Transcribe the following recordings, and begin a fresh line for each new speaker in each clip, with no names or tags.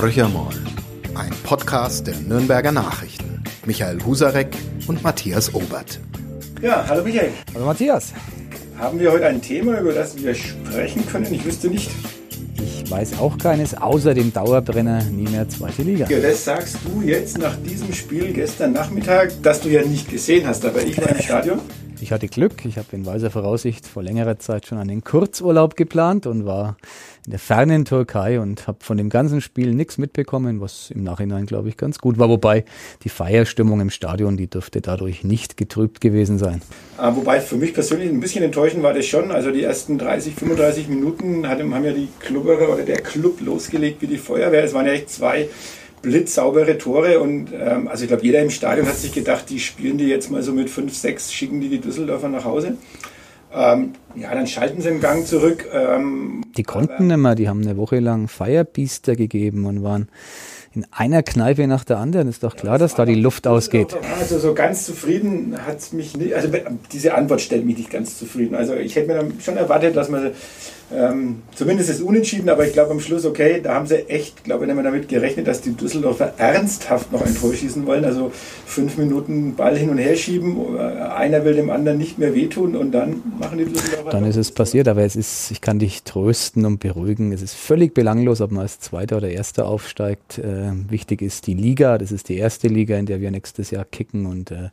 Horcher mal, ein Podcast der Nürnberger Nachrichten. Michael Husarek und Matthias Obert.
Ja, hallo Michael.
Hallo Matthias.
Haben wir heute ein Thema, über das wir sprechen können? Ich wüsste nicht.
Ich weiß auch keines, außer dem Dauerbrenner nie mehr zweite Liga.
Ja, das sagst du jetzt nach diesem Spiel gestern Nachmittag, das du ja nicht gesehen hast, aber ich war im Stadion.
Ich hatte Glück. Ich habe in weiser Voraussicht vor längerer Zeit schon einen Kurzurlaub geplant und war in der fernen Türkei und habe von dem ganzen Spiel nichts mitbekommen, was im Nachhinein, glaube ich, ganz gut war. Wobei die Feierstimmung im Stadion, die dürfte dadurch nicht getrübt gewesen sein.
Ah, wobei für mich persönlich ein bisschen enttäuschend war das schon. Also die ersten 30, 35 Minuten haben ja die Klubberer oder der Club losgelegt wie die Feuerwehr. Es waren ja echt zwei blitzsaubere Tore und ähm, also ich glaube, jeder im Stadion hat sich gedacht, die spielen die jetzt mal so mit 5, 6, schicken die die Düsseldorfer nach Hause. Ähm, ja, dann schalten sie den Gang zurück. Ähm,
die konnten nicht mehr, die haben eine Woche lang Feierbiester gegeben und waren in einer Kneipe nach der anderen. Ist doch klar, ja, das dass da die Luft ausgeht.
Also so ganz zufrieden hat es mich nicht, also diese Antwort stellt mich nicht ganz zufrieden. Also ich hätte mir dann schon erwartet, dass man ähm, zumindest ist unentschieden, aber ich glaube am Schluss, okay, da haben sie echt, glaube ich, nicht mehr damit gerechnet, dass die Düsseldorfer ernsthaft noch ein Tor schießen wollen. Also fünf Minuten Ball hin und her schieben, einer will dem anderen nicht mehr wehtun und dann machen die Düsseldorfer.
Dann ist es passiert, aber es ist, ich kann dich trösten und beruhigen. Es ist völlig belanglos, ob man als Zweiter oder Erster aufsteigt. Äh, wichtig ist die Liga, das ist die erste Liga, in der wir nächstes Jahr kicken und äh,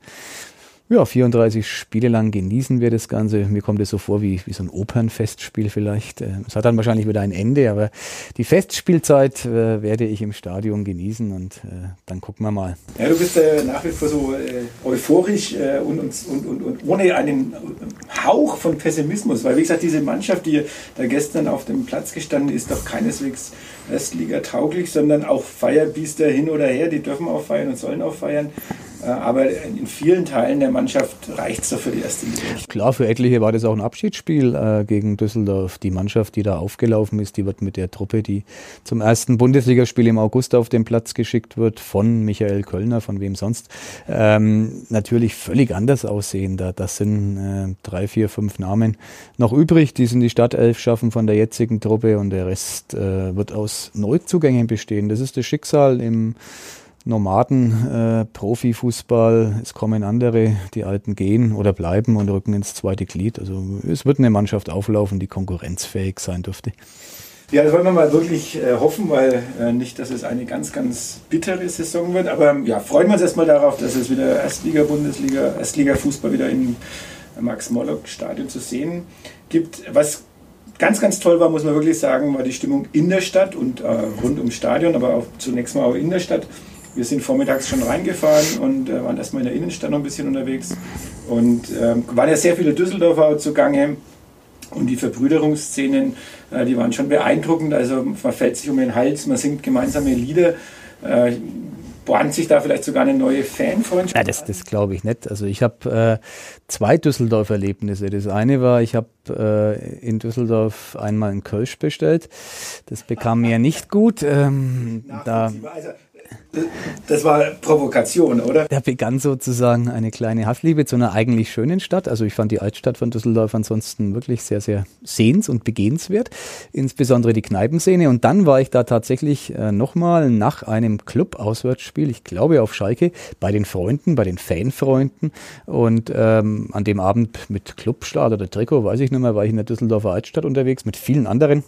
ja, 34 Spiele lang genießen wir das Ganze. Mir kommt es so vor wie, wie so ein Opernfestspiel vielleicht. Äh, es hat dann wahrscheinlich wieder ein Ende, aber die Festspielzeit äh, werde ich im Stadion genießen und äh, dann gucken wir mal.
Ja, du bist äh, nach wie vor so äh, euphorisch äh, und, und, und, und, ohne einen Hauch von Pessimismus, weil wie gesagt, diese Mannschaft, die da gestern auf dem Platz gestanden ist, doch keineswegs Erstliga tauglich, sondern auch Feierbiester hin oder her, die dürfen auch feiern und sollen auch feiern. Äh, aber in vielen Teilen der Mannschaft reicht es doch für die erste Liga.
Klar, für etliche war das auch ein Abschiedsspiel äh, gegen Düsseldorf. Die Mannschaft, die da aufgelaufen ist, die wird mit der Truppe, die zum ersten Bundesligaspiel im August auf den Platz geschickt wird, von Michael Kölner, von wem sonst, ähm, natürlich völlig anders aussehen. Da, das sind äh, drei, vier, fünf Namen noch übrig, die sind die Stadtelf schaffen von der jetzigen Truppe und der Rest äh, wird aus Neuzugängen bestehen. Das ist das Schicksal im Nomaden, äh, Profifußball, es kommen andere, die Alten gehen oder bleiben und rücken ins zweite Glied. Also es wird eine Mannschaft auflaufen, die konkurrenzfähig sein dürfte.
Ja, das wollen wir mal wirklich äh, hoffen, weil äh, nicht, dass es eine ganz, ganz bittere Saison wird. Aber ja, freuen wir uns erstmal darauf, dass es wieder Erstliga, Bundesliga, Erstliga-Fußball wieder im Max-Morlock-Stadion zu sehen gibt. Was ganz, ganz toll war, muss man wirklich sagen, war die Stimmung in der Stadt und äh, rund ums Stadion, aber auch zunächst mal auch in der Stadt. Wir sind vormittags schon reingefahren und äh, waren erstmal in der Innenstadt noch ein bisschen unterwegs und äh, waren ja sehr viele Düsseldorfer zugange. Und die Verbrüderungsszenen, äh, die waren schon beeindruckend. Also man fällt sich um den Hals, man singt gemeinsame Lieder. Äh, bahnt sich da vielleicht sogar eine neue Fanfreundschaft?
Ja, das, das glaube ich nicht. Also ich habe äh, zwei Düsseldorf-Erlebnisse. Das eine war, ich habe äh, in Düsseldorf einmal einen Kölsch bestellt. Das bekam mir nicht gut. Ähm, da,
also das war Provokation, oder?
Da begann sozusagen eine kleine Hassliebe zu einer eigentlich schönen Stadt. Also ich fand die Altstadt von Düsseldorf ansonsten wirklich sehr, sehr sehens- und begehenswert. Insbesondere die Kneipenszene. Und dann war ich da tatsächlich äh, nochmal nach einem Club-Auswärtsspiel, ich glaube auf Schalke, bei den Freunden, bei den Fanfreunden. Und ähm, an dem Abend mit Clubschlag oder Trikot, weiß ich nicht mehr, war ich in der Düsseldorfer Altstadt unterwegs mit vielen anderen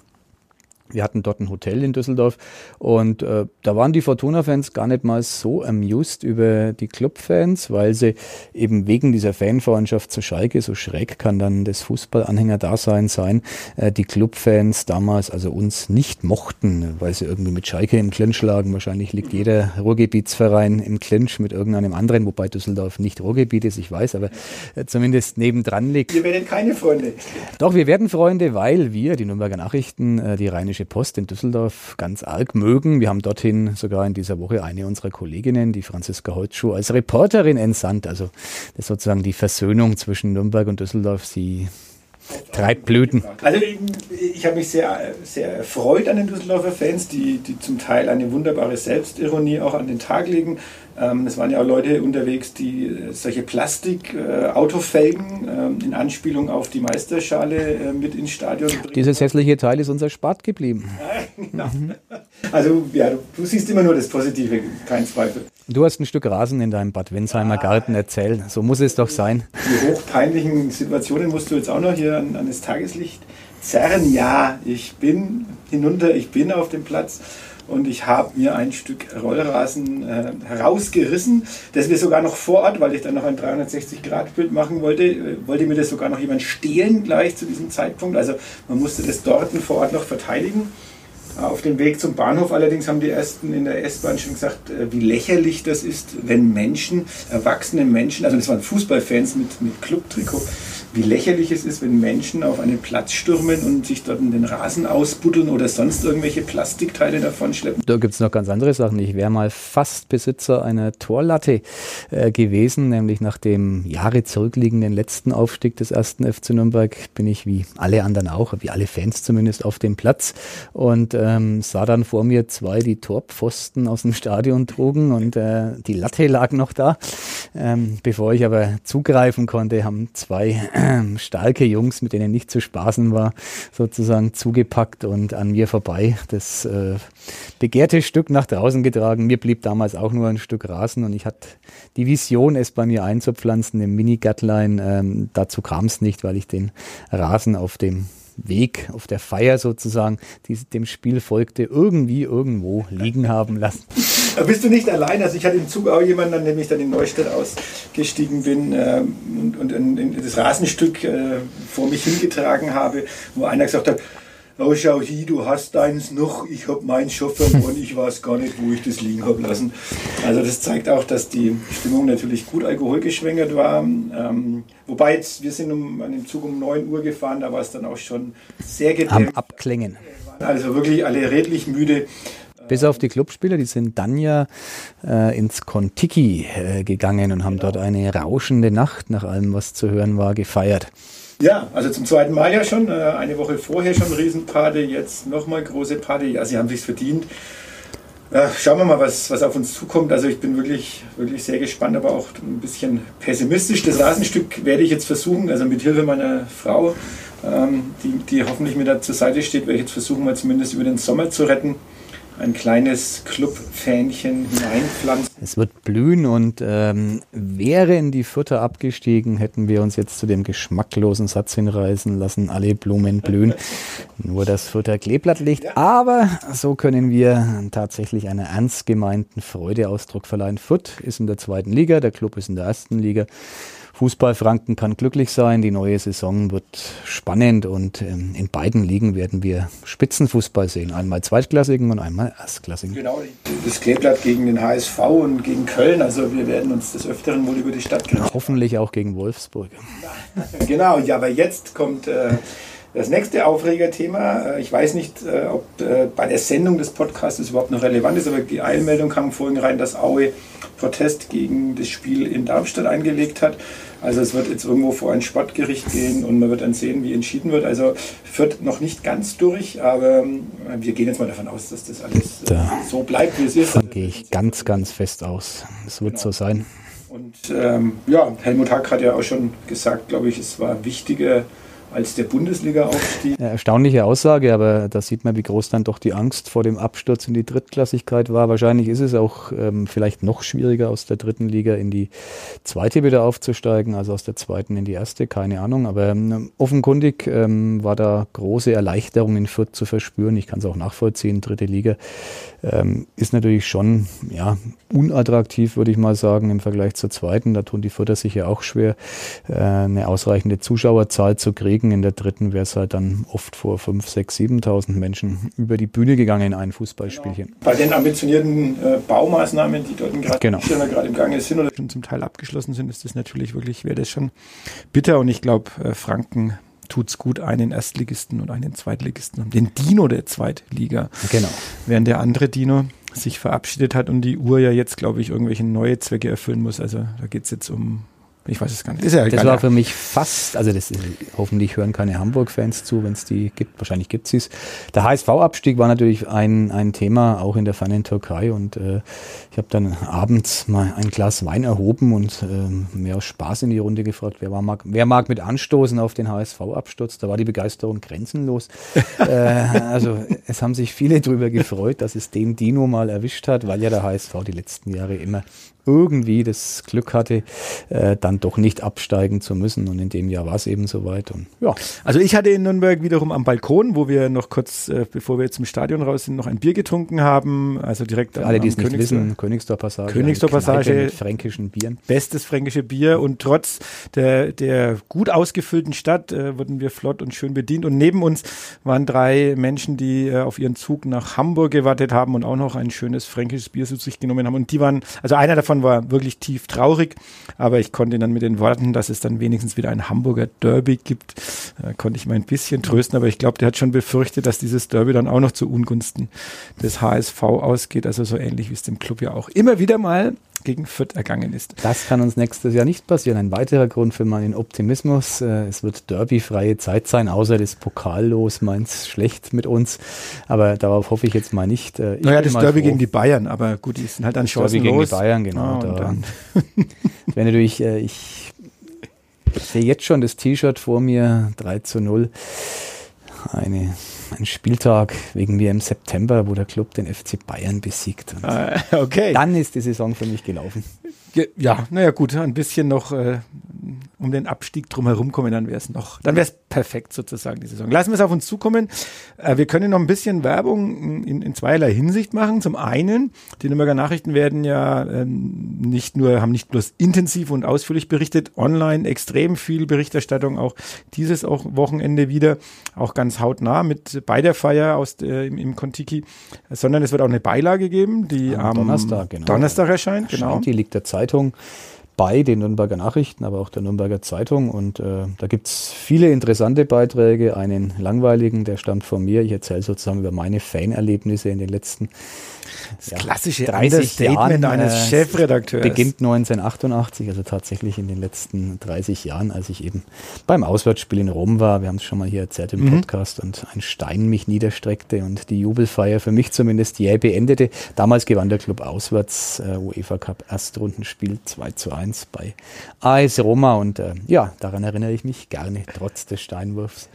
wir hatten dort ein Hotel in Düsseldorf und äh, da waren die Fortuna-Fans gar nicht mal so amused über die Club-Fans, weil sie eben wegen dieser Fanfreundschaft zu Schalke, so schräg kann dann das Fußballanhänger-Dasein sein, äh, die Club-Fans damals also uns nicht mochten, weil sie irgendwie mit Schalke im Clinch lagen. Wahrscheinlich liegt jeder Ruhrgebietsverein im Clinch mit irgendeinem anderen, wobei Düsseldorf nicht Ruhrgebiet ist, ich weiß, aber äh, zumindest nebendran liegt.
Wir werden keine Freunde.
Doch, wir werden Freunde, weil wir, die Nürnberger Nachrichten, äh, die rheinische Rheinische Post in Düsseldorf ganz arg mögen. Wir haben dorthin sogar in dieser Woche eine unserer Kolleginnen, die Franziska Holtschuh, als Reporterin entsandt. Also das ist sozusagen die Versöhnung zwischen Nürnberg und Düsseldorf. Sie treibt Blüten.
Also ich, ich habe mich sehr, sehr erfreut an den Düsseldorfer Fans, die, die zum Teil eine wunderbare Selbstironie auch an den Tag legen. Ähm, es waren ja auch Leute unterwegs, die äh, solche Plastik-Autofelgen äh, in Anspielung auf die Meisterschale äh, mit ins Stadion bringen.
Dieses hässliche Teil ist unser Spart geblieben.
genau. Also ja, du, siehst immer nur das Positive, kein Zweifel.
Du hast ein Stück Rasen in deinem Bad Windsheimer ja. Garten, erzähl. So muss es doch sein.
Die hochpeinlichen Situationen musst du jetzt auch noch hier an, an das Tageslicht zerren. Ja, ich bin hinunter, ich bin auf dem Platz und ich habe mir ein Stück Rollrasen äh, herausgerissen, das wir sogar noch vor Ort, weil ich dann noch ein 360-Grad-Bild machen wollte, äh, wollte mir das sogar noch jemand stehlen gleich zu diesem Zeitpunkt. Also man musste das dort vor Ort noch verteidigen. Auf dem Weg zum Bahnhof allerdings haben die Ersten in der S-Bahn schon gesagt, äh, wie lächerlich das ist, wenn Menschen, erwachsene Menschen, also das waren Fußballfans mit, mit Clubtrikot, wie lächerlich es ist, wenn Menschen auf einen Platz stürmen und sich dort in den Rasen ausbuddeln oder sonst irgendwelche Plastikteile davon schleppen.
Da gibt es noch ganz andere Sachen. Ich wäre mal fast Besitzer einer Torlatte äh, gewesen, nämlich nach dem Jahre zurückliegenden letzten Aufstieg des ersten FC Nürnberg bin ich wie alle anderen auch, wie alle Fans zumindest, auf dem Platz und ähm, sah dann vor mir zwei, die Torpfosten aus dem Stadion trugen und äh, die Latte lag noch da. Ähm, bevor ich aber zugreifen konnte, haben zwei starke Jungs, mit denen nicht zu spaßen war, sozusagen zugepackt und an mir vorbei das äh, begehrte Stück nach draußen getragen. Mir blieb damals auch nur ein Stück Rasen und ich hatte die Vision, es bei mir einzupflanzen im Mini-Gattlein. Ähm, dazu kam es nicht, weil ich den Rasen auf dem Weg, auf der Feier sozusagen, die dem Spiel folgte, irgendwie irgendwo liegen haben lassen.
Da bist du nicht allein. Also ich hatte im Zug auch jemanden, an dem ich dann in Neustadt ausgestiegen bin äh, und, und in, in das Rasenstück äh, vor mich hingetragen habe, wo einer gesagt hat, oh schau hier, du hast deins noch, ich habe meinen schon verloren, ich weiß gar nicht, wo ich das liegen habe lassen. Also das zeigt auch, dass die Stimmung natürlich gut alkoholgeschwängert war. Ähm, wobei jetzt, wir sind um, an dem Zug um 9 Uhr gefahren, da war es dann auch schon sehr gedämpft. Am
Abklingen.
Also wirklich alle redlich müde.
Bis auf die Clubspieler, die sind dann ja äh, ins Kontiki äh, gegangen und haben genau. dort eine rauschende Nacht, nach allem, was zu hören war, gefeiert.
Ja, also zum zweiten Mal ja schon. Äh, eine Woche vorher schon Riesenparty, jetzt nochmal große Party. Ja, sie haben sich's verdient. Ja, schauen wir mal, was, was auf uns zukommt. Also ich bin wirklich, wirklich sehr gespannt, aber auch ein bisschen pessimistisch. Das Rasenstück werde ich jetzt versuchen, also mit Hilfe meiner Frau, ähm, die, die hoffentlich mir da zur Seite steht, werde ich jetzt versuchen, mal zumindest über den Sommer zu retten ein kleines Clubfähnchen hineinpflanzen.
Es wird blühen und ähm, wären die Futter abgestiegen, hätten wir uns jetzt zu dem geschmacklosen Satz hinreißen lassen, alle Blumen blühen, nur das Futter Kleeblatt liegt. Aber so können wir tatsächlich einer ernst gemeinten Freude Ausdruck verleihen. Foot ist in der zweiten Liga, der Club ist in der ersten Liga. Fußballfranken kann glücklich sein. Die neue Saison wird spannend und ähm, in beiden Ligen werden wir Spitzenfußball sehen. Einmal zweitklassigen und einmal erstklassigen.
Genau, das Kleeblatt gegen den HSV und gegen Köln. Also wir werden uns des Öfteren wohl über die Stadt
gehen. Hoffentlich auch gegen Wolfsburg.
genau, ja, aber jetzt kommt äh, das nächste Aufregerthema. Äh, ich weiß nicht, äh, ob äh, bei der Sendung des Podcasts überhaupt noch relevant ist, aber die Eilmeldung kam vorhin rein, dass Aue Protest gegen das Spiel in Darmstadt eingelegt hat. Also es wird jetzt irgendwo vor ein Sportgericht gehen und man wird dann sehen, wie entschieden wird. Also führt noch nicht ganz durch, aber ähm, wir gehen jetzt mal davon aus, dass das alles äh, da so bleibt, wie es ist.
Davon gehe ich ganz, ganz fest aus. Es wird genau. so sein.
Und ähm, ja, Helmut Hack hat ja auch schon gesagt, glaube ich, es war wichtiger, als der Bundesliga-Aufstieg.
Erstaunliche Aussage, aber da sieht man, wie groß dann doch die Angst vor dem Absturz in die Drittklassigkeit war. Wahrscheinlich ist es auch ähm, vielleicht noch schwieriger, aus der dritten Liga in die zweite wieder aufzusteigen, also aus der zweiten in die erste, keine Ahnung. Aber ähm, offenkundig ähm, war da große Erleichterung in Fürth zu verspüren. Ich kann es auch nachvollziehen. Dritte Liga ähm, ist natürlich schon ja, unattraktiv, würde ich mal sagen, im Vergleich zur zweiten. Da tun die Fürther sich ja auch schwer, äh, eine ausreichende Zuschauerzahl zu kriegen überlegen, in der dritten wäre es halt dann oft vor 5, 6, 7.000 Menschen über die Bühne gegangen in ein Fußballspielchen. Genau.
Bei den ambitionierten äh, Baumaßnahmen, die dort gerade
genau.
im Gange sind oder schon zum Teil abgeschlossen sind, ist das natürlich wirklich, wäre das schon bitter und ich glaube, äh, Franken tut es gut, einen Erstligisten und einen Zweitligisten, den Dino der Zweitliga.
Genau.
Während der andere Dino sich verabschiedet hat und die Uhr ja jetzt, glaube ich, irgendwelche neue Zwecke erfüllen muss. Also da geht es jetzt um Ich weiß es gar nicht. Ist ja
egal. Das war für mich fast, also das ist, hoffentlich hören keine Hamburg-Fans zu, wenn es die gibt. Wahrscheinlich gibt es Der HSV-Abstieg war natürlich ein, ein Thema, auch in der fernen Türkei. Und äh, ich habe dann abends mal ein Glas Wein erhoben und äh, mehr aus Spaß in die Runde gefragt, wer, war, mag, wer mag mit anstoßen auf den HSV-Absturz. Da war die Begeisterung grenzenlos. äh, also es haben sich viele darüber gefreut, dass es den Dino mal erwischt hat, weil ja der HSV die letzten Jahre immer irgendwie das Glück hatte, äh, dann doch nicht absteigen zu müssen. Und in dem Jahr war es eben soweit. Und,
ja. Also ich hatte in Nürnberg wiederum am Balkon, wo wir noch kurz, äh, bevor wir jetzt zum Stadion raus sind, noch ein Bier getrunken haben. Also direkt
Für alle, die es nicht wissen, Königsdorf Passage.
Königsdorf Passage. Mit
fränkischen Bieren.
Bestes fränkische Bier. Und trotz der, der gut ausgefüllten Stadt äh, wurden wir flott und schön bedient. Und neben uns waren drei Menschen, die äh, auf ihren Zug nach Hamburg gewartet haben und auch noch ein schönes fränkisches Bier zu sich genommen haben. Und die waren, also einer davon Stadion war wirklich tief traurig, aber ich konnte ihn dann mit den Worten, dass es dann wenigstens wieder ein Hamburger Derby gibt, äh, konnte ich mal ein bisschen trösten, aber ich glaube, der hat schon befürchtet, dass dieses Derby dann auch noch zu Ungunsten des HSV ausgeht, also so ähnlich wie es dem Club ja auch immer wieder mal gegen Fürth ergangen ist.
Das kann uns nächstes Jahr nicht passieren. Ein weiterer Grund für meinen Optimismus. Äh, es wird derbyfreie Zeit sein, außer das Pokallos meins schlecht mit uns. Aber darauf hoffe ich jetzt mal nicht.
Äh, ich naja, das Derby froh. gegen die Bayern, aber gut, die sind halt chancenlos. Derby gegen
die Bayern, genau. Ah, da. wenn natürlich, äh, ich sehe jetzt schon das T-Shirt vor mir, 3 zu 0. Eine ein Spieltag wegen mir im September, wo der Club den FC Bayern besiegt.
Ah, okay.
Dann ist die Saison für mich gelaufen.
Ja, naja gut, ein bisschen noch äh, um den Abstieg drumherum kommen, dann wäre es noch, dann wäre es perfekt sozusagen die Saison. Lassen wir es auf uns zukommen. Äh, wir können noch ein bisschen Werbung in, in zweierlei Hinsicht machen. Zum einen, die Nürnberger Nachrichten werden ja ähm, nicht nur, haben nicht bloß intensiv und ausführlich berichtet, online extrem viel Berichterstattung, auch dieses auch Wochenende wieder, auch ganz hautnah mit bei der Feier aus äh, im, im Kontiki, sondern es wird auch eine Beilage geben, die am, am Donnerstag, genau. Donnerstag erscheint.
Genau. Die liegt der Zeitung bei den Nürnberger Nachrichten, aber auch der Nürnberger Zeitung. Und äh, da es viele interessante Beiträge. Einen langweiligen, der stammt von mir. Ich erzähle sozusagen über meine Fanerlebnisse in den letzten
das ja, klassische 30 Statement eines äh, Chefredakteurs.
Beginnt 1988, also tatsächlich in den letzten 30 Jahren, als ich eben beim Auswärtsspiel in Rom war. Wir haben es schon mal hier erzählt im mhm. Podcast und ein Stein mich niederstreckte und die Jubelfeier für mich zumindest jäh beendete. Damals gewann der Club auswärts äh, UEFA Cup Erstrundenspiel 2 zu 1 bei AS Roma und äh, ja, daran erinnere ich mich gerne, trotz des Steinwurfs.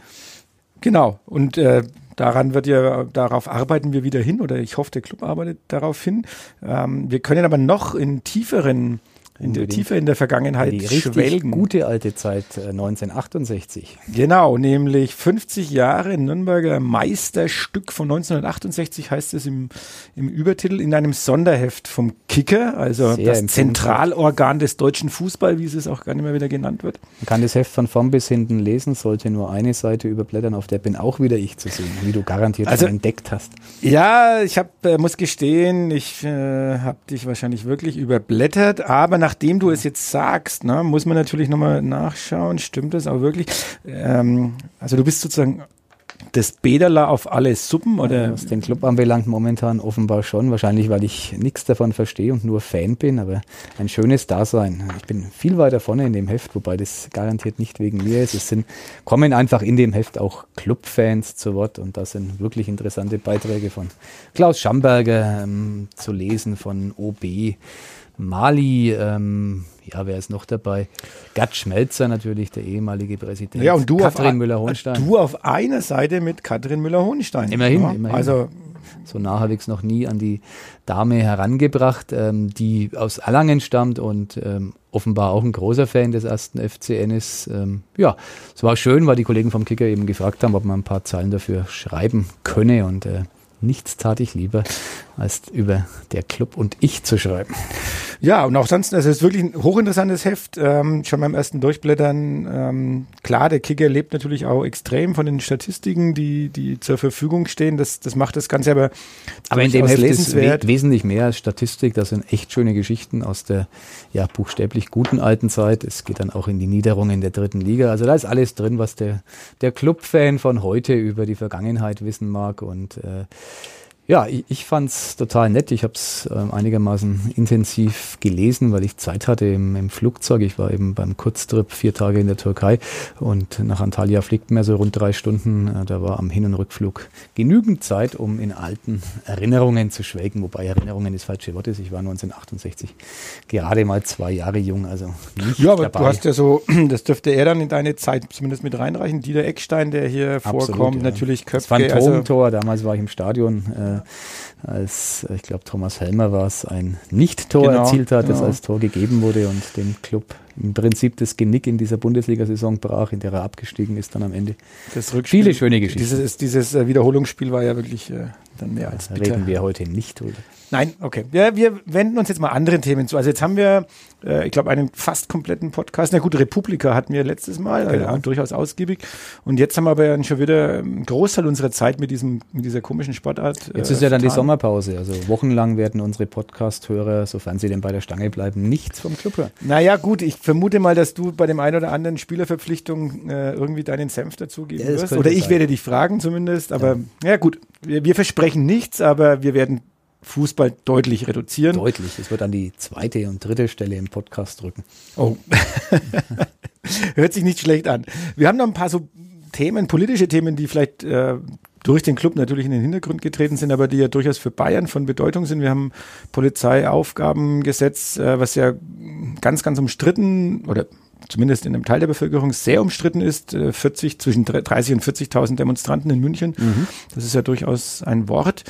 Genau. Und äh, Daran wird ja, darauf arbeiten wir wieder hin oder ich hoffe, der Club arbeitet darauf hin. Ähm, wir können aber noch in tieferen in der Tiefe in der Vergangenheit
die schwelgen. gute alte Zeit äh, 1968.
Genau, nämlich 50 Jahre Nürnberger Meisterstück von 1968 heißt es im, im Übertitel in einem Sonderheft vom Kicker, also Sehr das Zentralorgan des deutschen Fußball, wie es auch gar nicht mehr wieder genannt wird.
Man kann das Heft von vorn bis hinten lesen, sollte nur eine Seite überblättern, auf der bin auch wieder ich zu sehen, wie du garantiert also, entdeckt hast.
Ja, ich hab, äh, muss gestehen, ich äh, habe dich wahrscheinlich wirklich überblättert, aber nachdem du es jetzt sagst, ne, muss man natürlich nochmal nachschauen, stimmt das auch wirklich? Ähm, also du bist sozusagen das Bederler auf alle Suppen oder?
Was den Club anbelangt, momentan offenbar schon. Wahrscheinlich, weil ich nichts davon verstehe und nur Fan bin, aber ein schönes Dasein. Ich bin viel weiter vorne in dem Heft, wobei das garantiert nicht wegen mir ist. Es sind, kommen einfach in dem Heft auch Clubfans zu Wort und da sind wirklich interessante Beiträge von Klaus Schamberger ähm, zu lesen, von OB. Mali, ähm, ja, wer ist noch dabei? Gerd Schmelzer natürlich, der ehemalige Präsident.
Ja, und du Katrin Müller-Hohenstein. Du auf einer Seite mit Katrin Müller-Hohenstein.
Immerhin, ja, immerhin. Also so nah habe ich es noch nie an die Dame herangebracht, ähm, die aus Erlangen stammt und ähm, offenbar auch ein großer Fan des ersten FCN ist. Ähm, ja, es war schön, weil die Kollegen vom Kicker eben gefragt haben, ob man ein paar Zeilen dafür schreiben könne und äh, nichts tat ich lieber, als über der Club und ich zu schreiben.
Ja, und auch sonst, also es ist wirklich ein hochinteressantes Heft, ähm, schon beim ersten Durchblättern. Ähm, klar, der Kicker lebt natürlich auch extrem von den Statistiken, die, die zur Verfügung stehen. Das, das macht das Ganze aber
Aber in dem Heft lesenswert. ist wesentlich mehr als Statistik. Das sind echt schöne Geschichten aus der ja buchstäblich guten alten Zeit. Es geht dann auch in die Niederung in der dritten Liga. Also da ist alles drin, was der, der Clubfan von heute über die Vergangenheit wissen mag und äh, Ja, ich, ich fand es total nett. Ich habe es äh, einigermaßen intensiv gelesen, weil ich Zeit hatte im, im, Flugzeug. Ich war eben beim Kurztrip vier Tage in der Türkei und nach Antalya fliegt mir so rund drei Stunden. Äh, da war am Hin- und Rückflug genügend Zeit, um in alten Erinnerungen zu schwelgen. Wobei Erinnerungen das falsche Wort ist. Ich war 1968 gerade mal zwei Jahre jung, also
nicht Ja, aber dabei. du hast ja so, das dürfte er dann in deine Zeit zumindest mit reinreichen. Dieter Eckstein, der hier Absolut, vorkommt, ja. natürlich
Köpke. Das Phantomtor, also damals war ich im Stadion. Äh, als, ich glaube, Thomas Helmer war es, ein Nicht-Tor genau, erzielt hat, genau. das als Tor gegeben wurde und dem Club im Prinzip das Genick in dieser Bundesliga-Saison brach, in der er abgestiegen ist dann am Ende.
Das Rückspiel, Viele schöne Geschichten. Dieses, dieses äh, Wiederholungsspiel war ja wirklich äh, dann mehr als
bitter. Reden wir heute nicht drüber.
Nein, okay. Ja, wir wenden uns jetzt mal anderen Themen zu. Also jetzt haben wir, äh, ich glaube, einen fast kompletten Podcast. Na gut, Republika hatten wir letztes Mal, genau. äh, durchaus ausgiebig. Und jetzt haben wir aber schon wieder einen Großteil unserer Zeit mit diesem, mit dieser komischen Sportart.
Äh, jetzt ist ja dann die Sommerpause. Also wochenlang werden unsere Podcast-Hörer, sofern sie denn bei der Stange bleiben, nichts vom Club hören.
Naja, gut, ich vermute mal, dass du bei dem einen oder anderen Spielerverpflichtung äh, irgendwie deinen Senf dazugeben ja, wirst. Oder ich sein. werde dich fragen zumindest. Aber ja, ja gut, wir, wir versprechen nichts, aber wir werden Fußball deutlich reduzieren.
Deutlich. Es wird an die zweite und dritte Stelle im Podcast drücken.
Oh. Hört sich nicht schlecht an. Wir haben noch ein paar so Themen, politische Themen, die vielleicht äh, durch den Club natürlich in den Hintergrund getreten sind, aber die ja durchaus für Bayern von Bedeutung sind. Wir haben Polizeiaufgabengesetz, äh, was ja ganz, ganz umstritten oder zumindest in einem Teil der Bevölkerung sehr umstritten ist. 40, äh, zwischen 30 und 40.000 Demonstranten in München. Mhm. Das ist ja durchaus ein Wort.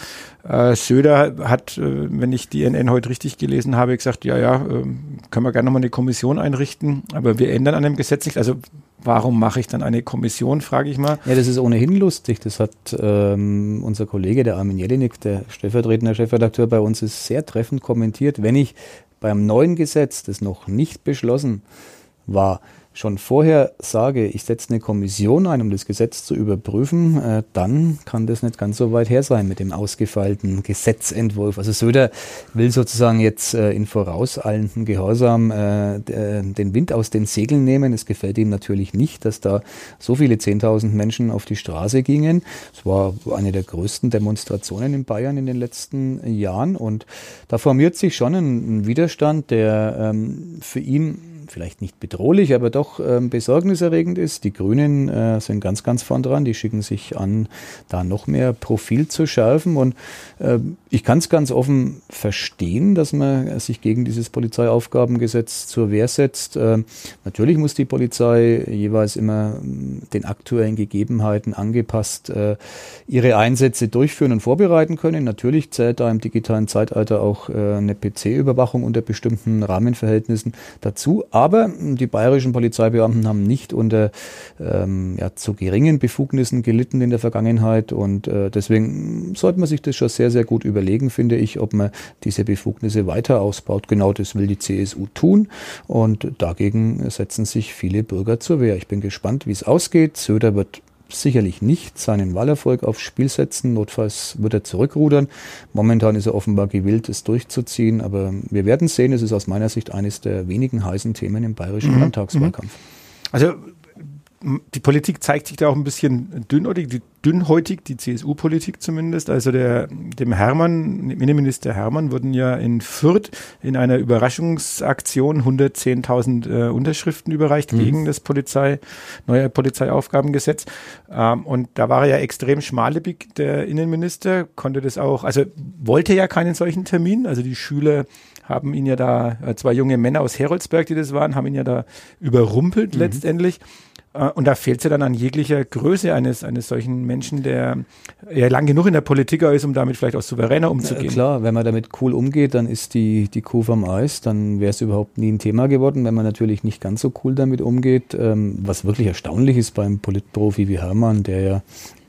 Äh, Söder hat, äh, wenn ich die NN heute richtig gelesen habe, gesagt, ja, ja, äh, können wir gerne nochmal eine Kommission einrichten, aber wir ändern an dem Gesetz nicht. Also warum mache ich dann eine Kommission, frage ich mal.
Ja, das ist ohnehin lustig. Das hat ähm, unser Kollege, der Armin Jelinek, der stellvertretende Chefredakteur bei uns, ist sehr treffend kommentiert. Wenn ich beim neuen Gesetz, das noch nicht beschlossen war, schon vorher sage, ich setze eine Kommission ein, um das Gesetz zu überprüfen, äh, dann kann das nicht ganz so weit her sein mit dem ausgefeilten Gesetzentwurf. Also Söder will sozusagen jetzt äh, in vorauseilendem Gehorsam äh, den Wind aus den Segeln nehmen. Es gefällt ihm natürlich nicht, dass da so viele 10.000 Menschen auf die Straße gingen. Es war eine der größten Demonstrationen in Bayern in den letzten Jahren und da formiert sich schon ein, ein Widerstand, der ähm, für ihn vielleicht nicht bedrohlich, aber doch ähm, besorgniserregend ist. Die Grünen äh, sind ganz, ganz vorn dran. Die schicken sich an, da noch mehr Profil zu schärfen. Und äh, ich kann es ganz offen verstehen, dass man sich gegen dieses Polizeiaufgabengesetz zur Wehr setzt. Äh, natürlich muss die Polizei jeweils immer ähm, den aktuellen Gegebenheiten angepasst äh, ihre Einsätze durchführen und vorbereiten können. Natürlich zählt da im digitalen Zeitalter auch äh, eine PC-Überwachung unter bestimmten Rahmenverhältnissen dazu. Aber die bayerischen Polizeibeamten haben nicht unter ähm, ja, zu geringen Befugnissen gelitten in der Vergangenheit und äh, deswegen sollte man sich das schon sehr, sehr gut überlegen, finde ich, ob man diese Befugnisse weiter ausbaut. Genau das will die CSU tun und dagegen setzen sich viele Bürger zur Wehr. Ich bin gespannt, wie es ausgeht. Söder wird sicherlich nicht seinen Wahlerfolg aufs Spiel setzen. Notfalls wird er zurückrudern. Momentan ist er offenbar gewillt, es durchzuziehen. Aber wir werden sehen. Es ist aus meiner Sicht eines der wenigen heißen Themen im bayerischen mhm. Landtagswahlkampf.
Also die Politik zeigt sich da auch ein bisschen dünnhäutig, die, dünnhäutig, die CSU-Politik zumindest. Also der, dem Hermann, Innenminister Hermann, wurden ja in Fürth in einer Überraschungsaktion 110.000 äh, Unterschriften überreicht mhm. gegen das Polizei, neue Polizeiaufgabengesetz. Ähm, und da war er ja extrem schmalebig, der Innenminister, konnte das auch, also wollte ja keinen solchen Termin. Also die Schüler haben ihn ja da, äh, zwei junge Männer aus Heroldsberg, die das waren, haben ihn ja da überrumpelt mhm. letztendlich. Äh, und da fehlt es ja dann an jeglicher Größe eines, eines solchen Menschen, der ja lang genug in der Politik ist, um damit vielleicht auch souveräner umzugehen.
Ja, klar, wenn man damit cool umgeht, dann ist die, die Kuh vom Eis, dann wäre es überhaupt nie ein Thema geworden. Wenn man natürlich nicht ganz so cool damit umgeht, ähm, was wirklich erstaunlich ist beim Politprofi wie Hermann, der ja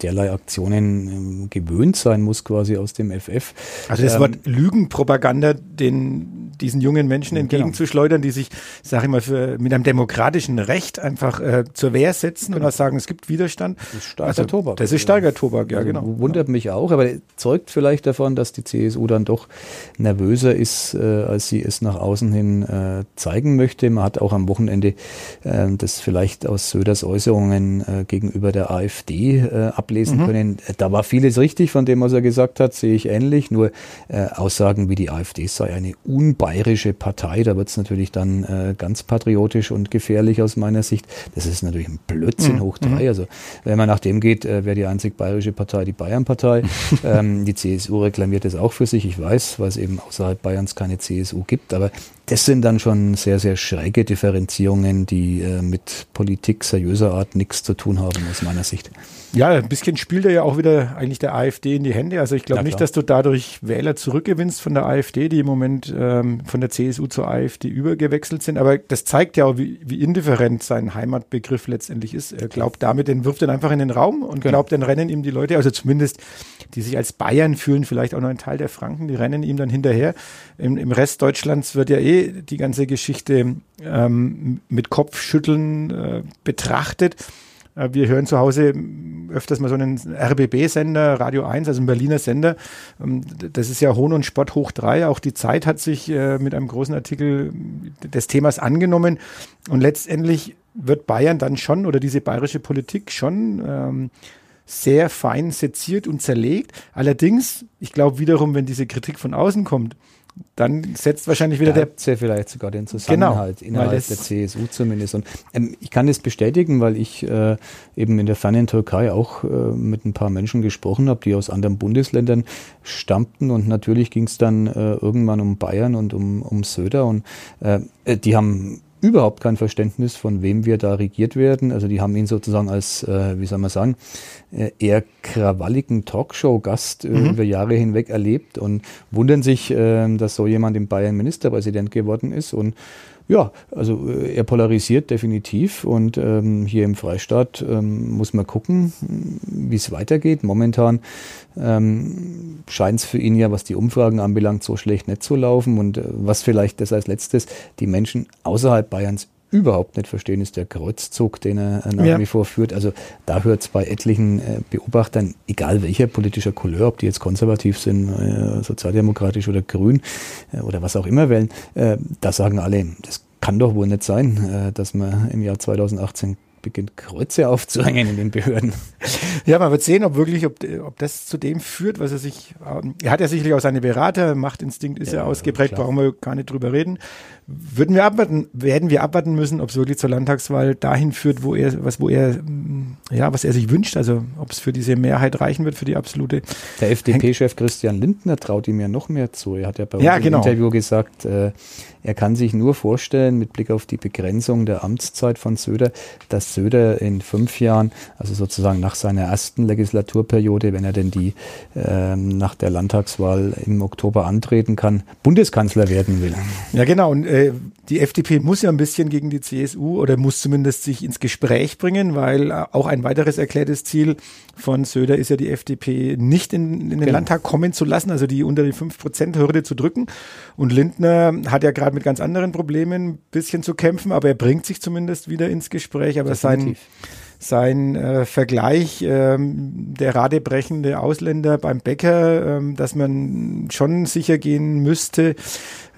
derlei Aktionen ähm, gewöhnt sein muss, quasi aus dem FF.
Also das ähm, Wort Lügenpropaganda, den diesen jungen Menschen genau. entgegenzuschleudern, die sich, sage ich mal, für, mit einem demokratischen Recht einfach äh, zur Wehr setzen genau. und sagen, es gibt Widerstand.
Das ist starker also, Tobak.
Das ist starker Tobak, ja also genau.
Wundert mich auch, aber zeugt vielleicht davon, dass die CSU dann doch nervöser ist, äh, als sie es nach außen hin äh, zeigen möchte. Man hat auch am Wochenende äh, das vielleicht aus Söders Äußerungen äh, gegenüber der AfD äh, ablesen mhm. können. Da war vieles richtig von dem, was er gesagt hat, sehe ich ähnlich. Nur äh, Aussagen wie die AfD sei eine unbayerische Partei, da wird es natürlich dann äh, ganz patriotisch und gefährlich aus meiner Sicht. Das ist natürlich ein Blödsinn mhm. hoch drei. Mhm. Also wenn man nach dem geht, äh, wäre die einzig bayerische Partei die Bayern-Partei. ähm, die CSU reklamiert es auch für sich, ich weiß, weil es eben außerhalb Bayerns keine CSU gibt. Aber das sind dann schon sehr, sehr schräge Differenzierungen, die äh, mit Politik seriöser Art nichts zu tun haben, aus meiner Sicht.
Ja, ein bisschen spielt er ja auch wieder eigentlich der AfD in die Hände. Also ich glaube nicht, dass du dadurch Wähler zurückgewinnst von der AfD, die im Moment ähm, von der CSU zur AfD übergewechselt sind. Aber das zeigt ja auch, wie, wie indifferent sein Heimatbegriff letztendlich ist. Er glaubt damit, den wirft er einfach in den Raum und genau. glaubt, dann rennen ihm die Leute, also zumindest die sich als Bayern fühlen, vielleicht auch noch ein Teil der Franken, die rennen ihm dann hinterher. Im, im Rest Deutschlands wird ja eh die ganze Geschichte ähm, mit Kopfschütteln äh, betrachtet. Äh, wir hören zu Hause öfters mal so einen RBB-Sender, Radio 1, also ein Berliner Sender. Ähm, das ist ja Hohn und Spott hoch drei. Auch die Zeit hat sich äh, mit einem großen Artikel des Themas angenommen. Und letztendlich wird Bayern dann schon oder diese bayerische Politik schon ähm, sehr fein seziert und zerlegt. Allerdings, ich glaube wiederum, wenn diese Kritik von außen kommt, dann setzt wahrscheinlich wieder
da der. Ja vielleicht sogar den Zusammenhalt genau, innerhalb der CSU zumindest. Und ähm, ich kann das bestätigen, weil ich äh, eben in der fernen Türkei auch äh, mit ein paar Menschen gesprochen habe, die aus anderen Bundesländern stammten. Und natürlich ging es dann äh, irgendwann um Bayern und um, um Söder. Und äh, die haben überhaupt kein Verständnis, von wem wir da regiert werden. Also die haben ihn sozusagen als, äh, wie soll man sagen, äh, eher krawalligen Talkshow-Gast äh, mhm. über Jahre hinweg erlebt und wundern sich, äh, dass so jemand im Bayern Ministerpräsident geworden ist und ja, also äh, er polarisiert definitiv und ähm, hier im Freistaat ähm, muss man gucken, wie es weitergeht. Momentan ähm, scheint es für ihn ja, was die Umfragen anbelangt, so schlecht nicht zu laufen und äh, was vielleicht das als letztes die Menschen außerhalb Bayerns überhaupt nicht verstehen, ist der Kreuzzug, den er nach ja. wie vor führt. Also da hört es bei etlichen äh, Beobachtern, egal welcher politischer Couleur, ob die jetzt konservativ sind, äh, sozialdemokratisch oder grün äh, oder was auch immer wählen, äh, da sagen alle, das kann doch wohl nicht sein, dass man im Jahr 2018 beginnt, Kreuze aufzuhängen in den Behörden.
Ja, man wird sehen, ob wirklich, ob, ob das zu dem führt, was er sich, ähm, er hat ja sicherlich auch seine Berater, Machtinstinkt ist ja, ja ausgeprägt, klar. brauchen wir gar nicht drüber reden. Würden wir abwarten, werden wir abwarten müssen, ob es wirklich zur Landtagswahl dahin führt, wo er, was, wo er, ja, was er sich wünscht, also ob es für diese Mehrheit reichen wird, für die absolute.
Der FDP-Chef Christian Lindner traut ihm ja noch mehr zu. Er hat ja bei uns ja, genau. im Interview gesagt, äh, er kann sich nur vorstellen, mit Blick auf die Begrenzung der Amtszeit von Söder, dass Söder in fünf Jahren, also sozusagen nach seiner ersten Legislaturperiode, wenn er denn die äh, nach der Landtagswahl im Oktober antreten kann, Bundeskanzler werden will.
Ja, genau. Und äh, die FDP muss ja ein bisschen gegen die CSU oder muss zumindest sich ins Gespräch bringen, weil äh, auch ein weiteres erklärtes Ziel von Söder ist ja die FDP nicht in, in den genau. Landtag kommen zu lassen, also die unter die 5%-Hürde zu drücken. Und Lindner hat ja gerade mit ganz anderen Problemen ein bisschen zu kämpfen, aber er bringt sich zumindest wieder ins Gespräch. Aber Definitiv. Sein sein äh, Vergleich, ähm, der radebrechende Ausländer beim Bäcker, ähm, dass man schon sicher gehen müsste,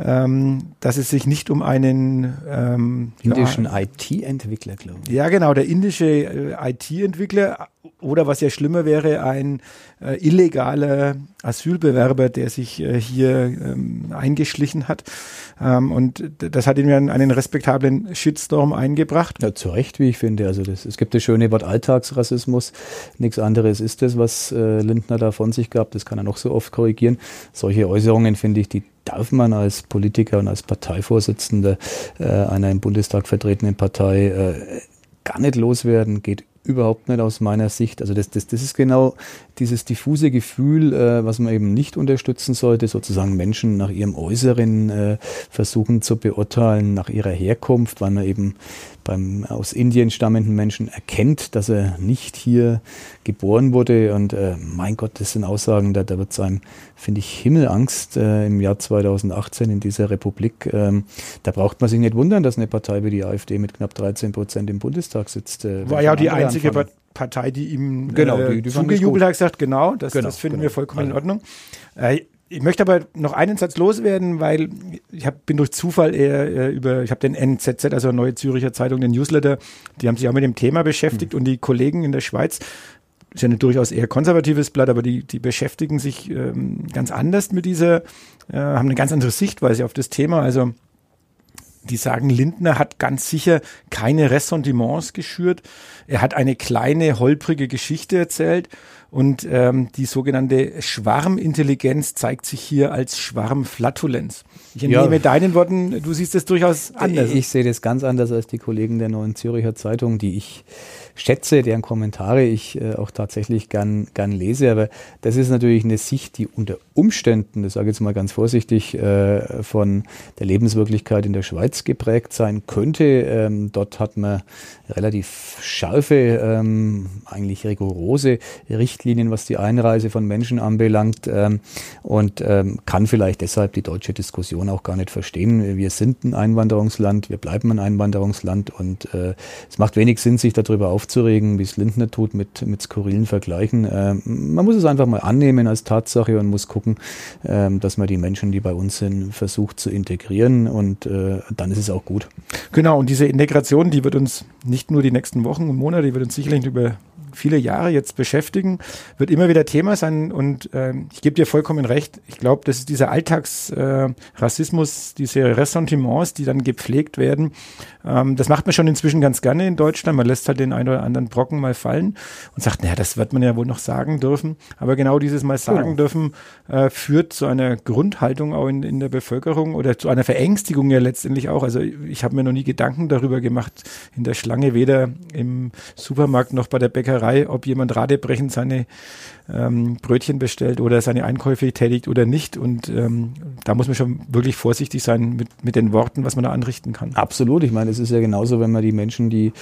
ähm, dass es sich nicht um einen
ähm, indischen ja, IT-Entwickler, glaube
ich. Ja, genau, der indische äh, IT-Entwickler oder was ja schlimmer wäre, ein äh, illegaler Asylbewerber, der sich äh, hier ähm, eingeschlichen hat. Ähm, und das hat ihm ja einen respektablen Shitstorm eingebracht.
Ja, zu Recht, wie ich finde. Also das, es gibt das schöne Wort Alltagsrassismus. Nichts anderes ist das, was äh, Lindner da von sich gab. Das kann er noch so oft korrigieren. Solche Äußerungen finde ich, die darf man als Politiker und als Parteivorsitzender äh, einer im Bundestag vertretenen Partei äh, gar nicht loswerden, geht überhaupt nicht aus meiner Sicht. Also das, das, das ist genau dieses diffuse Gefühl, äh, was man eben nicht unterstützen sollte, sozusagen Menschen nach ihrem Äußeren äh, versuchen zu beurteilen, nach ihrer Herkunft, weil man eben beim aus Indien stammenden Menschen erkennt, dass er nicht hier geboren wurde. Und äh, mein Gott, das sind Aussagen, da, da wird es einem, finde ich, Himmelangst äh, im Jahr 2018 in dieser Republik. Ähm, da braucht man sich nicht wundern, dass eine Partei wie die AfD mit knapp 13 Prozent im Bundestag sitzt.
Äh, War ja auch die einzige anfangen. Partei, die ihm genau, äh, die, die zugejubelt hat, gesagt, genau, das, genau, das finden genau. wir vollkommen in Ordnung. Ich möchte aber noch einen Satz loswerden, weil ich hab, bin durch Zufall eher äh, über, ich habe den NZZ, also Neue Züricher Zeitung, den Newsletter, die haben sich auch mit dem Thema beschäftigt mhm. und die Kollegen in der Schweiz ist ja ein durchaus eher konservatives Blatt, aber die, die beschäftigen sich ähm, ganz anders mit dieser, äh, haben eine ganz andere Sichtweise auf das Thema. Also die sagen, Lindner hat ganz sicher keine Ressentiments geschürt. Er hat eine kleine, holprige Geschichte erzählt und ähm, die sogenannte Schwarmintelligenz zeigt sich hier als Schwarmflatulenz. Ich entnehme ja. deinen Worten, du siehst es durchaus anders.
Ich, sehe das ganz anders als die Kollegen der Neuen Züricher Zeitung, die ich schätze, deren Kommentare ich äh, auch tatsächlich gern, gern lese. Aber das ist natürlich eine Sicht, die unter Umständen, das sage ich jetzt mal ganz vorsichtig, äh, von der Lebenswirklichkeit in der Schweiz geprägt sein könnte. Ähm, dort hat man relativ scharfe, ähm, eigentlich rigorose Richtlinien, was die Einreise von Menschen anbelangt ähm, und ähm, kann vielleicht deshalb die deutsche Diskussion auch gar nicht verstehen. Wir sind ein Einwanderungsland, wir bleiben ein Einwanderungsland und äh, es macht wenig Sinn, sich darüber aufzuregen, wie es Lindner tut, mit, mit skurrilen Vergleichen. Äh, man muss es einfach mal annehmen als Tatsache und muss gucken, äh, dass man die Menschen, die bei uns sind, versucht zu integrieren und äh, dann ist es auch gut.
Genau, und diese Integration, die wird uns nicht nur die nächsten Wochen und Monate, die wird uns sicherlich über viele Jahre jetzt beschäftigen, wird immer wieder Thema sein. Und äh, ich gebe dir vollkommen recht. Ich glaube, das ist dieser Alltagsrassismus, äh, diese Ressentiments, die dann gepflegt werden. Ähm, das macht man schon inzwischen ganz gerne in Deutschland. Man lässt halt den einen oder anderen Brocken mal fallen und sagt, naja, das wird man ja wohl noch sagen dürfen. Aber genau dieses Mal sagen genau. dürfen äh, führt zu einer Grundhaltung auch in, in der Bevölkerung oder zu einer Verängstigung ja letztendlich auch. Also ich habe mir noch nie Gedanken darüber gemacht, in der Schlange weder im Supermarkt noch bei der Bäckerei Bäckerei, ob jemand radebrechend seine ähm, Brötchen bestellt oder seine Einkäufe tätigt oder nicht. Und ähm, da muss man schon wirklich vorsichtig sein mit, mit den Worten, was man da anrichten kann.
Absolut. Ich meine, es ist ja genauso, wenn man die Menschen, die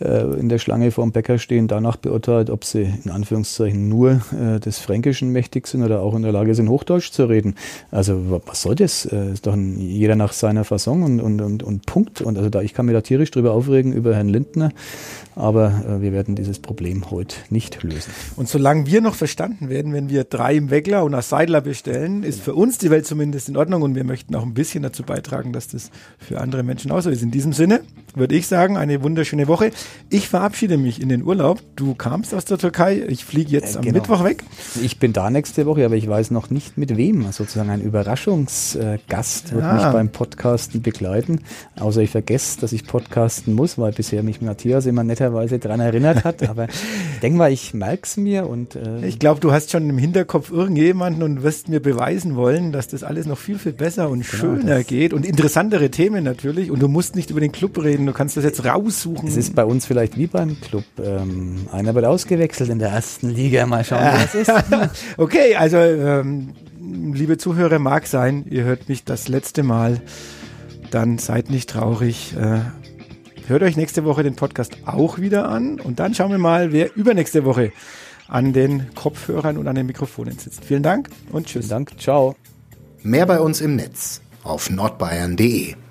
äh, in der Schlange vor dem Bäcker stehen, danach beurteilt, ob sie in Anführungszeichen nur äh, des Fränkischen mächtig sind oder auch in der Lage sind, Hochdeutsch zu reden. Also was soll das? Äh, ist doch ein, jeder nach seiner Fasson und, und, und, und Punkt. Und also da, ich kann mir da tierisch drüber aufregen über Herrn Lindner, aber äh, wir werden dieses Problem heute nicht lösen.
Und solange wir noch verstanden werden, wenn wir drei im Weckler und nach Seidler bestellen, ist für uns die Welt zumindest in Ordnung und wir möchten auch ein bisschen dazu beitragen, dass das für andere Menschen auch so ist. In diesem Sinne würde ich sagen, eine wunderschöne Woche. Ich verabschiede mich in den Urlaub. Du kamst aus der Türkei. Ich fliege jetzt äh, genau. am Mittwoch weg.
Ich bin da nächste Woche, aber ich weiß noch nicht mit wem. Sozusagen ein Überraschungsgast wird ja. mich beim Podcasten begleiten. Außer ich vergesse, dass ich podcasten muss, weil bisher mich Matthias immer netterweise daran erinnert hat. Aber ich denke mal, ich merke es mir und
äh ich glaube, du hast schon im Hinterkopf irgendjemanden und wirst mir beweisen wollen, dass das alles noch viel, viel besser und genau, schöner geht und interessantere Themen natürlich. Und du musst nicht über den Club reden du kannst das jetzt raussuchen.
Es ist bei uns vielleicht wie beim Club. Ähm, einer wird ausgewechselt in der ersten Liga. Mal schauen, es ist.
okay, also ähm, liebe Zuhörer, mag sein, ihr hört mich das letzte Mal. Dann seid nicht traurig. Äh, hört euch nächste Woche den Podcast auch wieder an und dann schauen wir mal, wer übernächste Woche an den Kopfhörern und an den Mikrofonen sitzt. Vielen Dank und tschüss.
Vielen Dank, ciao.
Mehr bei uns im Netz auf nordbayern.de